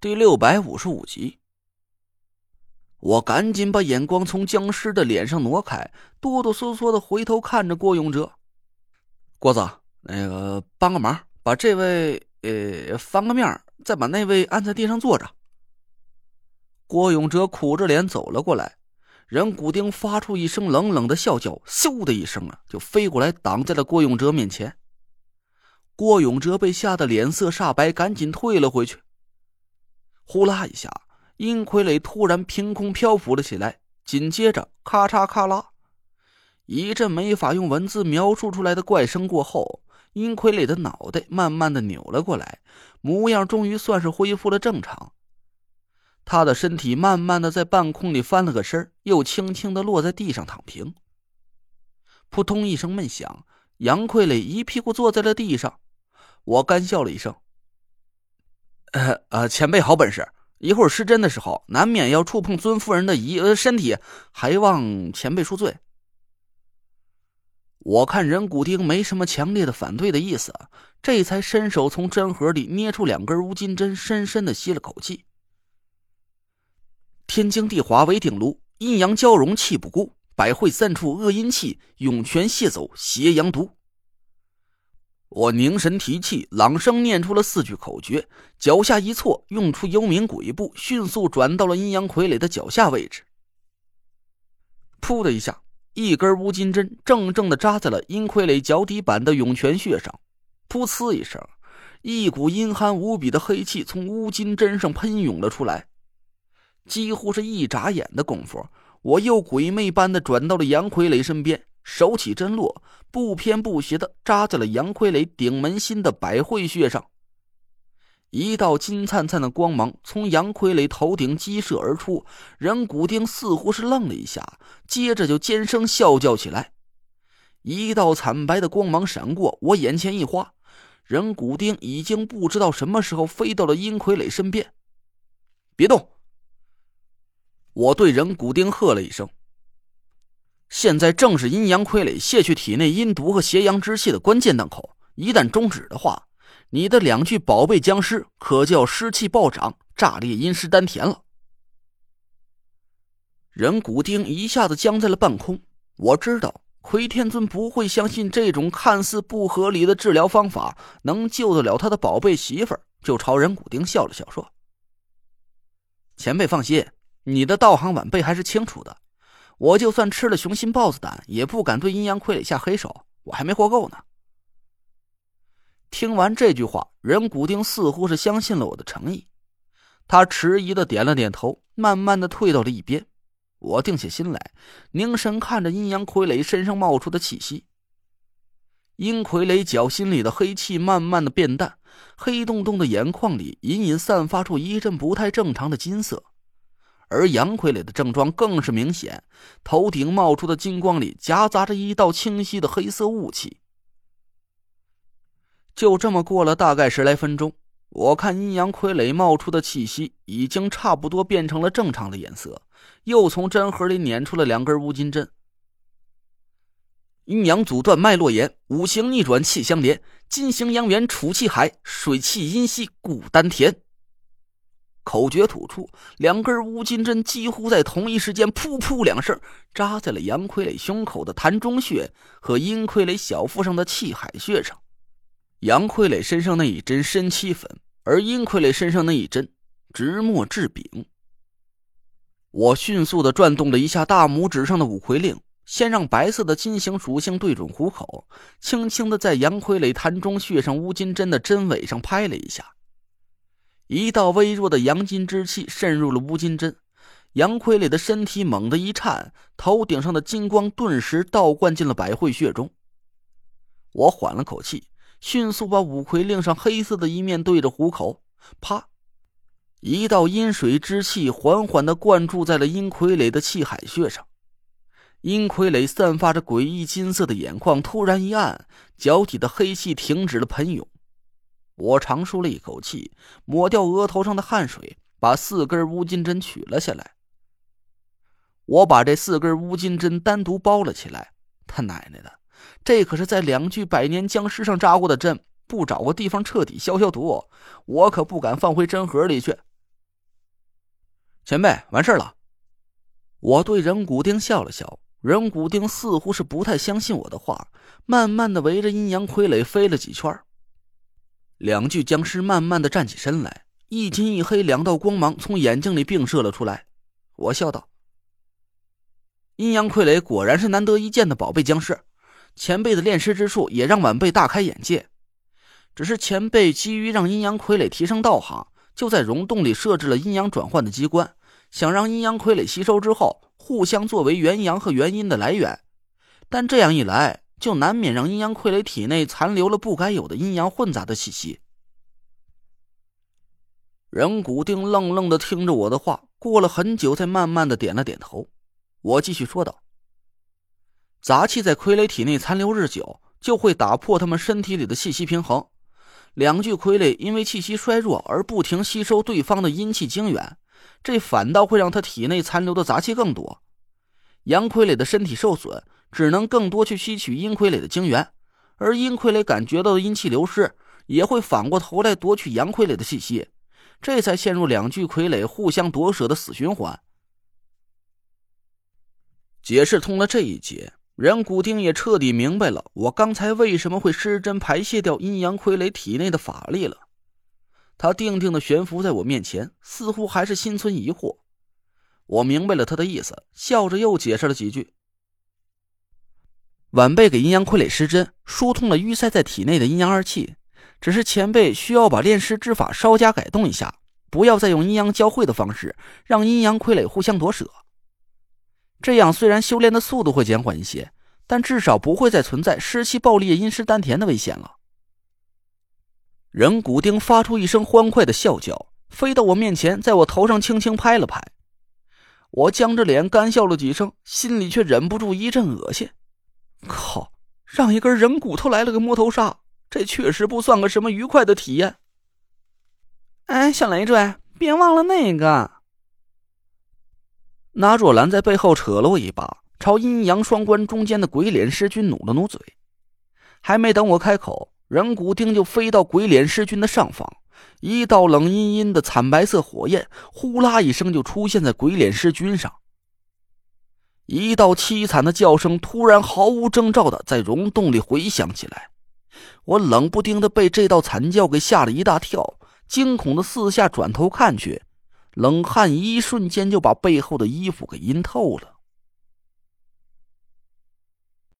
第六百五十五集，我赶紧把眼光从僵尸的脸上挪开，哆哆嗦嗦的回头看着郭永哲。郭子，那个帮个忙，把这位呃翻个面，再把那位按在地上坐着。郭永哲苦着脸走了过来，人骨丁发出一声冷冷的笑叫，咻的一声啊，就飞过来挡在了郭永哲面前。郭永哲被吓得脸色煞白，赶紧退了回去。呼啦一下，阴傀儡突然凭空漂浮了起来，紧接着咔嚓咔啦，一阵没法用文字描述出来的怪声过后，阴傀儡的脑袋慢慢的扭了过来，模样终于算是恢复了正常。他的身体慢慢的在半空里翻了个身，又轻轻的落在地上躺平。扑通一声闷响，杨傀儡一屁股坐在了地上。我干笑了一声。呃呃，前辈好本事！一会儿施针的时候，难免要触碰尊夫人的遗呃身体，还望前辈恕罪。我看任谷丁没什么强烈的反对的意思，这才伸手从针盒里捏出两根乌金针，深深的吸了口气。天经地华为鼎炉，阴阳交融气不孤，百会散处恶阴气，涌泉泄走邪阳毒。我凝神提气，朗声念出了四句口诀，脚下一错，用出幽冥鬼步，迅速转到了阴阳傀儡的脚下位置。噗的一下，一根乌金针正正的扎在了阴傀儡脚底板的涌泉穴上。噗呲一声，一股阴寒无比的黑气从乌金针上喷涌了出来。几乎是一眨眼的功夫，我又鬼魅般的转到了杨傀儡身边。手起针落，不偏不斜的扎在了杨傀儡顶门心的百会穴上。一道金灿灿的光芒从杨傀儡头顶激射而出，任谷丁似乎是愣了一下，接着就尖声笑叫起来。一道惨白的光芒闪过，我眼前一花，任谷丁已经不知道什么时候飞到了阴傀儡身边。别动！我对任谷丁喝了一声。现在正是阴阳傀儡卸去体内阴毒和邪阳之气的关键档口，一旦终止的话，你的两具宝贝僵尸可就要尸气暴涨，炸裂阴尸丹田了。人骨钉一下子僵在了半空。我知道奎天尊不会相信这种看似不合理的治疗方法能救得了他的宝贝媳妇儿，就朝人骨钉笑了笑说：“前辈放心，你的道行晚辈还是清楚的。”我就算吃了雄心豹子胆，也不敢对阴阳傀儡下黑手。我还没活够呢。听完这句话，任谷丁似乎是相信了我的诚意，他迟疑的点了点头，慢慢的退到了一边。我定下心来，凝神看着阴阳傀儡身上冒出的气息。阴傀儡脚心里的黑气慢慢的变淡，黑洞洞的眼眶里隐隐散发出一阵不太正常的金色。而杨傀儡的症状更是明显，头顶冒出的金光里夹杂着一道清晰的黑色雾气。就这么过了大概十来分钟，我看阴阳傀儡冒出的气息已经差不多变成了正常的颜色，又从针盒里捻出了两根乌金针。阴阳阻断脉络炎，五行逆转气相连，金行阳元储气海，水气阴息固丹田。口诀吐出，两根乌金针几乎在同一时间，噗噗两声，扎在了杨傀儡胸口的膻中穴和阴傀儡小腹上的气海穴上。杨傀儡身上那一针深七分，而阴傀儡身上那一针直墨至柄。我迅速的转动了一下大拇指上的五魁令，先让白色的金星属性对准虎口，轻轻的在杨傀儡膻中穴上乌金针的针尾上拍了一下。一道微弱的阳金之气渗入了乌金针，杨傀儡的身体猛地一颤，头顶上的金光顿时倒灌进了百会穴中。我缓了口气，迅速把五魁令上黑色的一面对着虎口，啪！一道阴水之气缓缓的灌注在了阴傀儡的气海穴上。阴傀儡散发着诡异金色的眼眶突然一暗，脚底的黑气停止了喷涌。我长舒了一口气，抹掉额头上的汗水，把四根乌金针取了下来。我把这四根乌金针单独包了起来。他奶奶的，这可是在两具百年僵尸上扎过的针，不找个地方彻底消消毒，我可不敢放回针盒里去。前辈，完事了。我对人骨钉笑了笑，人骨钉似乎是不太相信我的话，慢慢的围着阴阳傀儡飞了几圈。两具僵尸慢慢的站起身来，一金一黑两道光芒从眼睛里迸射了出来。我笑道：“阴阳傀儡果然是难得一见的宝贝僵尸，前辈的炼尸之术也让晚辈大开眼界。只是前辈急于让阴阳傀儡提升道行。”就在溶洞里设置了阴阳转换的机关，想让阴阳傀儡吸收之后，互相作为元阳和元阴的来源。但这样一来，就难免让阴阳傀儡体内残留了不该有的阴阳混杂的气息。任谷丁愣愣的听着我的话，过了很久，才慢慢的点了点头。我继续说道：“杂气在傀儡体内残留日久，就会打破他们身体里的气息平衡。”两具傀儡因为气息衰弱而不停吸收对方的阴气精元，这反倒会让他体内残留的杂气更多。阳傀儡的身体受损，只能更多去吸取阴傀儡的精元，而阴傀儡感觉到的阴气流失，也会反过头来夺取阳傀儡的气息，这才陷入两具傀儡互相夺舍的死循环。解释通了这一节。任谷丁也彻底明白了我刚才为什么会失真排泄掉阴阳傀儡体内的法力了。他定定的悬浮在我面前，似乎还是心存疑惑。我明白了他的意思，笑着又解释了几句。晚辈给阴阳傀儡施针，疏通了淤塞在体内的阴阳二气，只是前辈需要把炼尸之法稍加改动一下，不要再用阴阳交汇的方式，让阴阳傀儡互相夺舍。这样虽然修炼的速度会减缓一些，但至少不会再存在湿气爆裂、阴湿丹田的危险了。人骨钉发出一声欢快的笑叫，飞到我面前，在我头上轻轻拍了拍。我僵着脸干笑了几声，心里却忍不住一阵恶心。靠！让一根人骨头来了个摸头杀，这确实不算个什么愉快的体验。哎，小累赘，别忘了那个。那若兰在背后扯了我一把，朝阴阳双关中间的鬼脸尸君努了努嘴。还没等我开口，人骨钉就飞到鬼脸尸君的上方，一道冷阴阴的惨白色火焰，呼啦一声就出现在鬼脸尸君上。一道凄惨的叫声突然毫无征兆的在溶洞里回响起来，我冷不丁的被这道惨叫给吓了一大跳，惊恐的四下转头看去。冷汗一瞬间就把背后的衣服给阴透了。